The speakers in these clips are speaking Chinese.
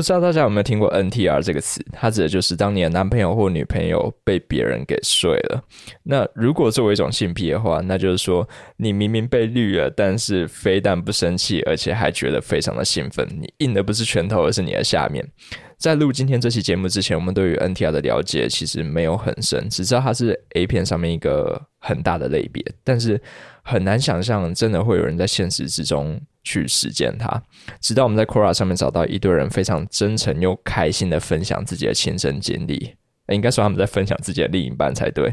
不知道大家有没有听过 NTR 这个词？它指的就是当你的男朋友或女朋友被别人给睡了。那如果作为一种性癖的话，那就是说你明明被绿了，但是非但不生气，而且还觉得非常的兴奋。你硬的不是拳头，而是你的下面。在录今天这期节目之前，我们对于 NTR 的了解其实没有很深，只知道它是 A 片上面一个很大的类别，但是很难想象真的会有人在现实之中。去实践它，直到我们在 Quora 上面找到一堆人非常真诚又开心的分享自己的亲身经历，应该说他们在分享自己的另一半才对。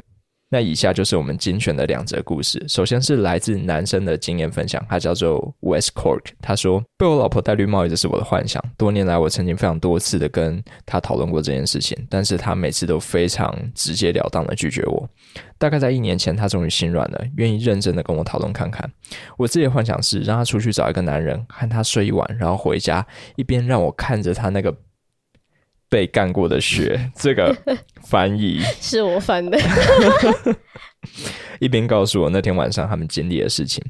那以下就是我们精选的两则故事。首先是来自男生的经验分享，他叫做 West Cork。他说：“被我老婆戴绿帽一直是我的幻想。多年来，我曾经非常多次的跟他讨论过这件事情，但是他每次都非常直截了当的拒绝我。大概在一年前，他终于心软了，愿意认真的跟我讨论看看。我自己的幻想是让他出去找一个男人，和他睡一晚，然后回家，一边让我看着他那个。”被干过的血，这个翻译是我翻的。一边告诉我那天晚上他们经历的事情。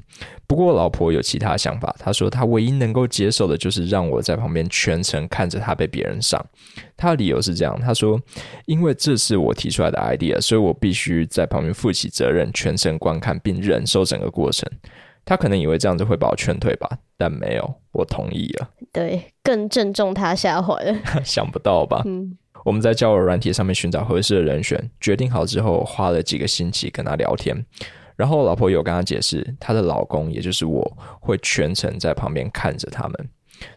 不过老婆有其他想法，她说她唯一能够接受的就是让我在旁边全程看着她被别人上。她的理由是这样，她说因为这是我提出来的 idea，所以我必须在旁边负起责任，全程观看并忍受整个过程。她可能以为这样子会把我劝退吧，但没有，我同意了。对，更正中他下怀了。想不到吧？嗯，我们在交友软体上面寻找合适的人选，决定好之后，花了几个星期跟他聊天。然后老婆有跟他解释，她的老公也就是我会全程在旁边看着他们。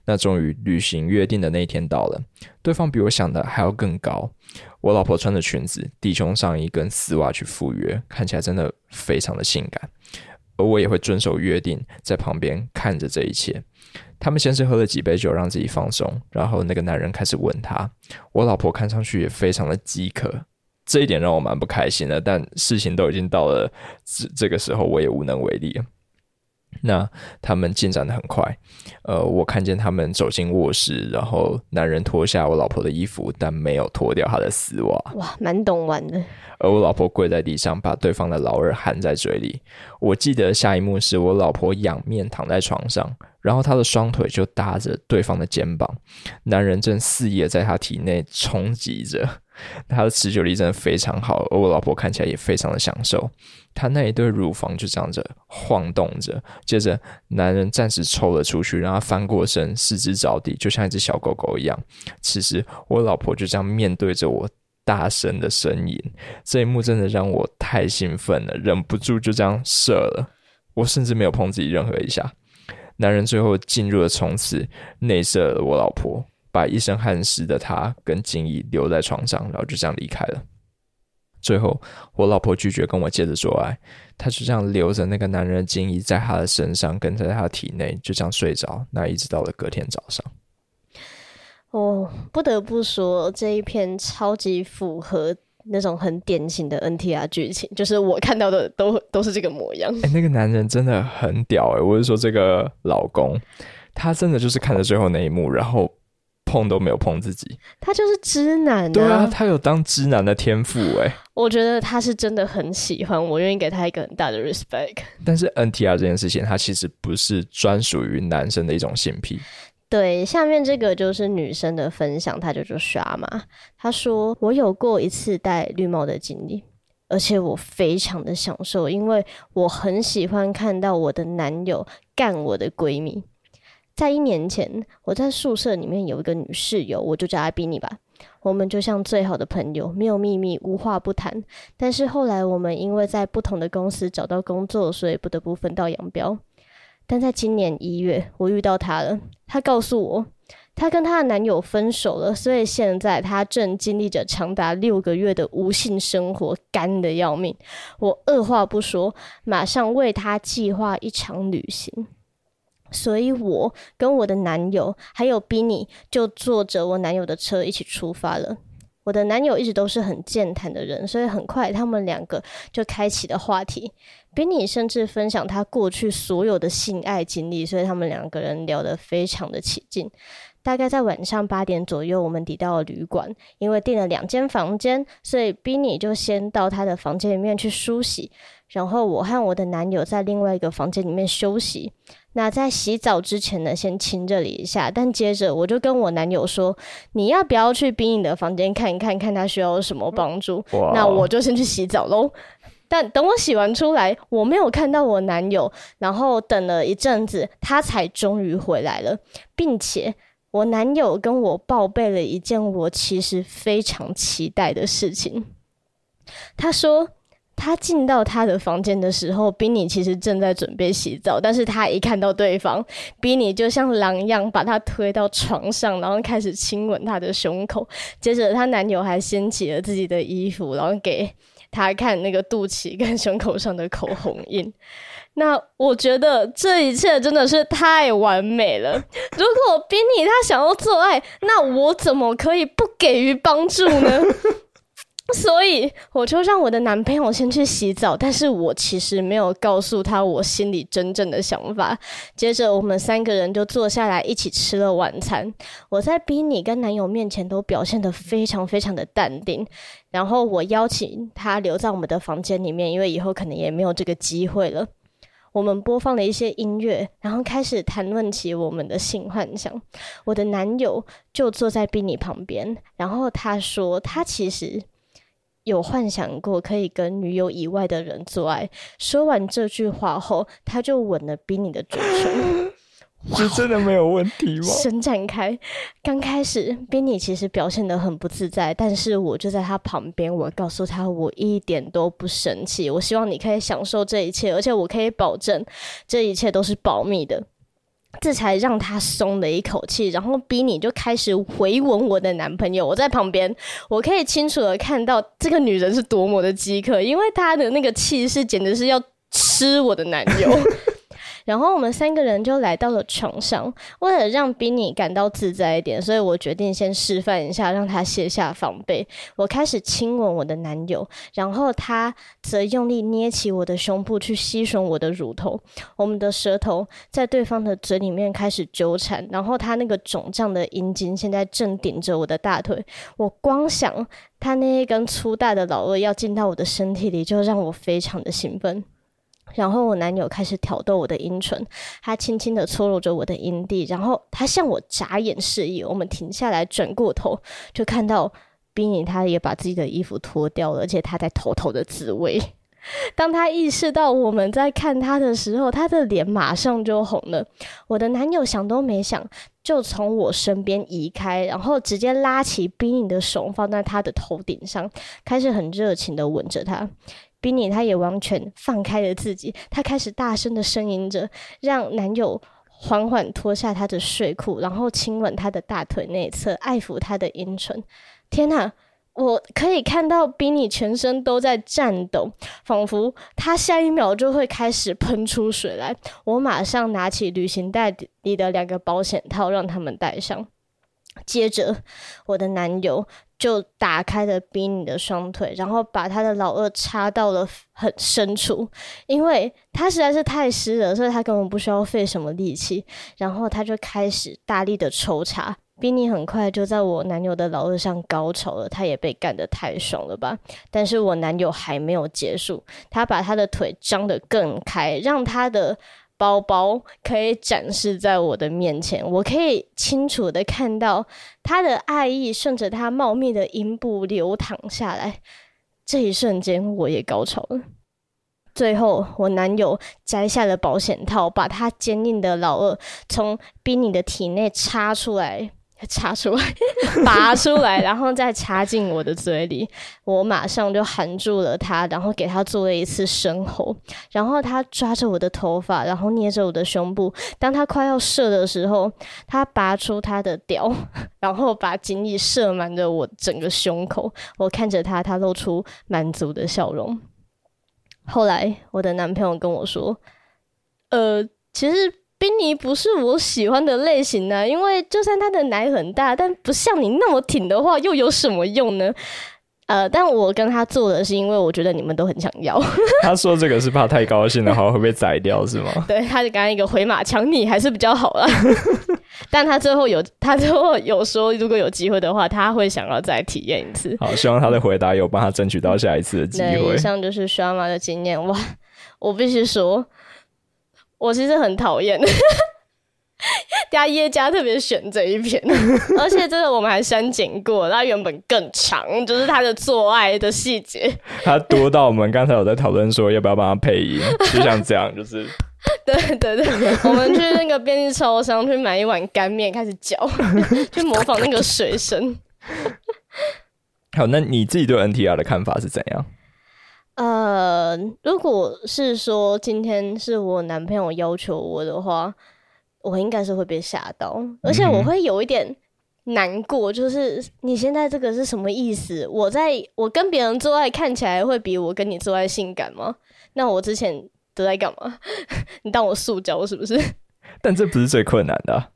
那终于履行约定的那一天到了，对方比我想的还要更高。我老婆穿着裙子、低胸上衣跟丝袜去赴约，看起来真的非常的性感。而我也会遵守约定，在旁边看着这一切。他们先是喝了几杯酒，让自己放松，然后那个男人开始吻她。我老婆看上去也非常的饥渴，这一点让我蛮不开心的。但事情都已经到了这这个时候，我也无能为力。那他们进展的很快，呃，我看见他们走进卧室，然后男人脱下我老婆的衣服，但没有脱掉她的丝袜。哇，蛮懂玩的。而我老婆跪在地上，把对方的老二含在嘴里。我记得下一幕是我老婆仰面躺在床上，然后她的双腿就搭着对方的肩膀，男人正肆意在她体内冲击着。他的持久力真的非常好，而我老婆看起来也非常的享受。他那一对乳房就这样子晃动着，接着男人暂时抽了出去，让他翻过身，四肢着地，就像一只小狗狗一样。此时，我老婆就这样面对着我，大声的呻吟。这一幕真的让我太兴奋了，忍不住就这样射了。我甚至没有碰自己任何一下。男人最后进入了从此内射了我老婆。把一身汗湿的他跟金怡留在床上，然后就这样离开了。最后，我老婆拒绝跟我接着做爱，她就这样留着那个男人的精液在他的身上，跟在他的体内，就这样睡着。那一直到了隔天早上。哦，不得不说，这一篇超级符合那种很典型的 NTR 剧情，就是我看到的都都是这个模样。哎，那个男人真的很屌哎！我是说，这个老公，他真的就是看着最后那一幕，然后。碰都没有碰自己，他就是直男。对啊，他有当直男的天赋哎。我觉得他是真的很喜欢，我愿意给他一个很大的 respect。但是 NTR 这件事情，它其实不是专属于男生的一种性癖。对，下面这个就是女生的分享，她就说刷嘛。她说我有过一次戴绿帽的经历，而且我非常的享受，因为我很喜欢看到我的男友干我的闺蜜。在一年前，我在宿舍里面有一个女室友，我就叫她 Binny 吧。我们就像最好的朋友，没有秘密，无话不谈。但是后来我们因为在不同的公司找到工作，所以不得不分道扬镳。但在今年一月，我遇到她了。她告诉我，她跟她的男友分手了，所以现在她正经历着长达六个月的无性生活，干的要命。我二话不说，马上为她计划一场旅行。所以，我跟我的男友还有 Binny 就坐着我男友的车一起出发了。我的男友一直都是很健谈的人，所以很快他们两个就开启了话题。比你甚至分享他过去所有的性爱经历，所以他们两个人聊得非常的起劲。大概在晚上八点左右，我们抵到了旅馆，因为订了两间房间，所以比你就先到他的房间里面去梳洗。然后我和我的男友在另外一个房间里面休息。那在洗澡之前呢，先亲这里一下，但接着我就跟我男友说：“你要不要去冰颖的房间看一看，看他需要什么帮助？”那我就先去洗澡喽。但等我洗完出来，我没有看到我男友，然后等了一阵子，他才终于回来了，并且我男友跟我报备了一件我其实非常期待的事情。他说。他进到他的房间的时候，宾尼其实正在准备洗澡，但是他一看到对方，宾尼就像狼一样把他推到床上，然后开始亲吻他的胸口。接着，她男友还掀起了自己的衣服，然后给他看那个肚脐跟胸口上的口红印。那我觉得这一切真的是太完美了。如果 宾尼他想要做爱，那我怎么可以不给予帮助呢？所以我就让我的男朋友先去洗澡，但是我其实没有告诉他我心里真正的想法。接着我们三个人就坐下来一起吃了晚餐。我在比你跟男友面前都表现得非常非常的淡定，然后我邀请他留在我们的房间里面，因为以后可能也没有这个机会了。我们播放了一些音乐，然后开始谈论起我们的性幻想。我的男友就坐在比你旁边，然后他说他其实。有幻想过可以跟女友以外的人做爱。说完这句话后，他就吻了比你的嘴唇。这真的没有问题吗？伸展开。刚开始，宾尼其实表现的很不自在，但是我就在他旁边，我告诉他我一点都不生气。我希望你可以享受这一切，而且我可以保证这一切都是保密的。这才让他松了一口气，然后比你就开始回吻我的男朋友。我在旁边，我可以清楚的看到这个女人是多么的饥渴，因为她的那个气势简直是要吃我的男友。然后我们三个人就来到了床上，为了让宾尼感到自在一点，所以我决定先示范一下，让他卸下防备。我开始亲吻我的男友，然后他则用力捏起我的胸部去吸吮我的乳头。我们的舌头在对方的嘴里面开始纠缠，然后他那个肿胀的阴茎现在正顶着我的大腿。我光想他那一根粗大的老二要进到我的身体里，就让我非常的兴奋。然后我男友开始挑逗我的阴唇，他轻轻的搓揉着我的阴蒂，然后他向我眨眼示意，我们停下来，转过头就看到宾尼，他也把自己的衣服脱掉了，而且他在偷偷的自慰。当他意识到我们在看他的时候，他的脸马上就红了。我的男友想都没想，就从我身边移开，然后直接拉起宾尼的手放在他的头顶上，开始很热情的吻着他。比尼他也完全放开了自己，他开始大声的呻吟着，让男友缓缓脱下他的睡裤，然后亲吻他的大腿内侧，爱抚他的阴唇。天哪，我可以看到比尼全身都在颤抖，仿佛他下一秒就会开始喷出水来。我马上拿起旅行袋里的两个保险套，让他们戴上。接着，我的男友。就打开了宾尼的双腿，然后把他的老二插到了很深处，因为他实在是太湿了，所以他根本不需要费什么力气。然后他就开始大力的抽插，宾尼很快就在我男友的老二上高潮了，他也被干得太爽了吧？但是我男友还没有结束，他把他的腿张得更开，让他的。包包可以展示在我的面前，我可以清楚的看到他的爱意顺着他茂密的阴部流淌下来。这一瞬间，我也高潮了。最后，我男友摘下了保险套，把他坚硬的老二从宾尼的体内插出来。插出来，拔出来，然后再插进我的嘴里。我马上就含住了他，然后给他做了一次深喉。然后他抓着我的头发，然后捏着我的胸部。当他快要射的时候，他拔出他的屌，然后把精液射满了我整个胸口。我看着他，他露出满足的笑容。后来，我的男朋友跟我说：“呃，其实。”宾尼不是我喜欢的类型呢，因为就算他的奶很大，但不像你那么挺的话，又有什么用呢？呃，但我跟他做的是因为我觉得你们都很想要。他说这个是怕太高兴的话会被宰掉是吗？对，他就刚刚一个回马枪，你还是比较好啦。但他最后有，他最后有说，如果有机会的话，他会想要再体验一次。好，希望他的回答有帮他争取到下一次的机会。以上就是刷马的经验哇，我必须说，我其实很讨厌。家耶加特别选这一篇，而且真的我们还删减过，它原本更长，就是他的做爱的细节，他多到我们刚才有在讨论说要不要帮他配音，就像这样，就是对对对，我们去那个便利超商去买一碗干面，开始嚼，去模仿那个水声。好，那你自己对 NTR 的看法是怎样？呃，如果是说今天是我男朋友要求我的话。我应该是会被吓到，而且我会有一点难过，就是你现在这个是什么意思？我在我跟别人做爱看起来会比我跟你做爱性感吗？那我之前都在干嘛？你当我塑胶是不是？但这不是最困难的，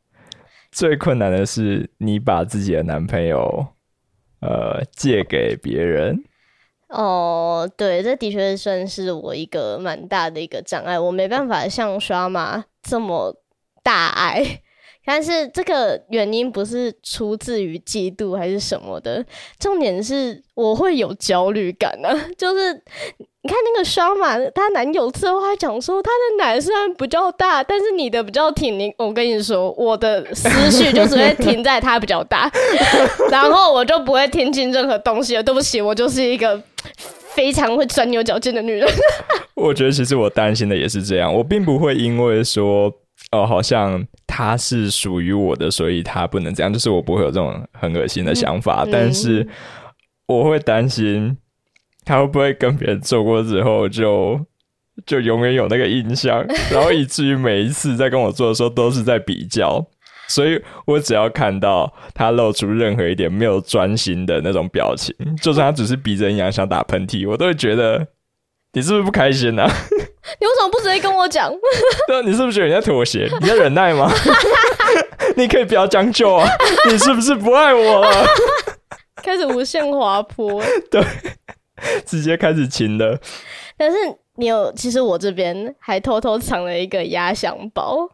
最困难的是你把自己的男朋友呃借给别人。哦，对，这的确算是我一个蛮大的一个障碍，我没办法像刷马这么。大爱，但是这个原因不是出自于嫉妒还是什么的，重点是我会有焦虑感啊。就是你看那个双马，她男友之后还讲说，她的奶虽然比较大，但是你的比较挺。你我跟你说，我的思绪就只会停在她比较大，然后我就不会听进任何东西了。对不起，我就是一个非常会钻牛角尖的女人。我觉得其实我担心的也是这样，我并不会因为说。哦，好像他是属于我的，所以他不能这样。就是我不会有这种很恶心的想法，但是我会担心他会不会跟别人做过之后，就就永远有那个印象，然后以至于每一次在跟我做的时候都是在比较。所以我只要看到他露出任何一点没有专心的那种表情，就算他只是鼻子痒想打喷嚏，我都会觉得你是不是不开心呢？你为什么不直接跟我讲？对，你是不是觉得你在妥协？你在忍耐吗？你可以不要将就啊！你是不是不爱我了？开始无限滑坡，对，直接开始亲了。但是你有，其实我这边还偷偷藏了一个压箱宝。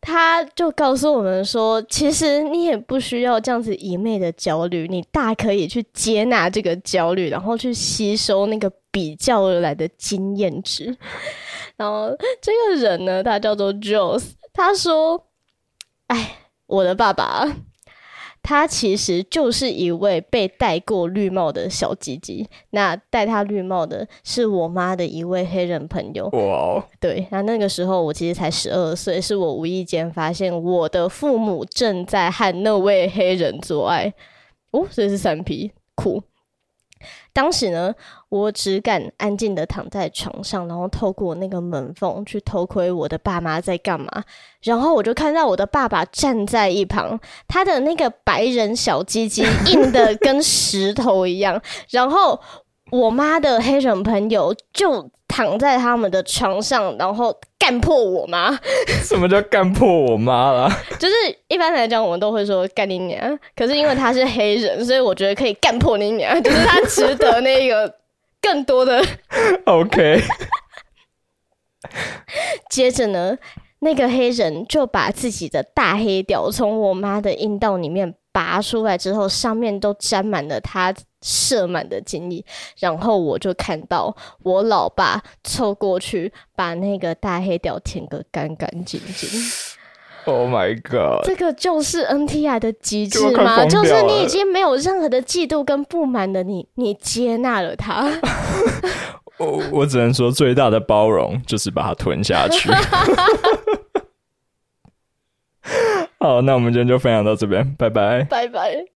他就告诉我们说，其实你也不需要这样子一昧的焦虑，你大可以去接纳这个焦虑，然后去吸收那个比较而来的经验值。然后这个人呢，他叫做 Joe，他说：“哎，我的爸爸。”他其实就是一位被戴过绿帽的小鸡鸡。那戴他绿帽的是我妈的一位黑人朋友。哇！对，那那个时候我其实才十二岁，是我无意间发现我的父母正在和那位黑人做爱。哦，这是三 P，酷。当时呢，我只敢安静的躺在床上，然后透过那个门缝去偷窥我的爸妈在干嘛。然后我就看到我的爸爸站在一旁，他的那个白人小鸡鸡 硬的跟石头一样。然后我妈的黑人朋友就躺在他们的床上，然后。干破我妈？什么叫干破我妈了？就是一般来讲，我们都会说干你娘。可是因为他是黑人，所以我觉得可以干破你娘，就是他值得那个更多的。OK。接着呢，那个黑人就把自己的大黑屌从我妈的阴道里面。拔出来之后，上面都沾满了他射满的精液，然后我就看到我老爸凑过去把那个大黑屌舔个干干净净。Oh my god！这个就是 NTI 的极致吗？就是你已经没有任何的嫉妒跟不满的你，你接纳了他。我我只能说，最大的包容就是把它吞下去。好，那我们今天就分享到这边，拜拜，拜拜。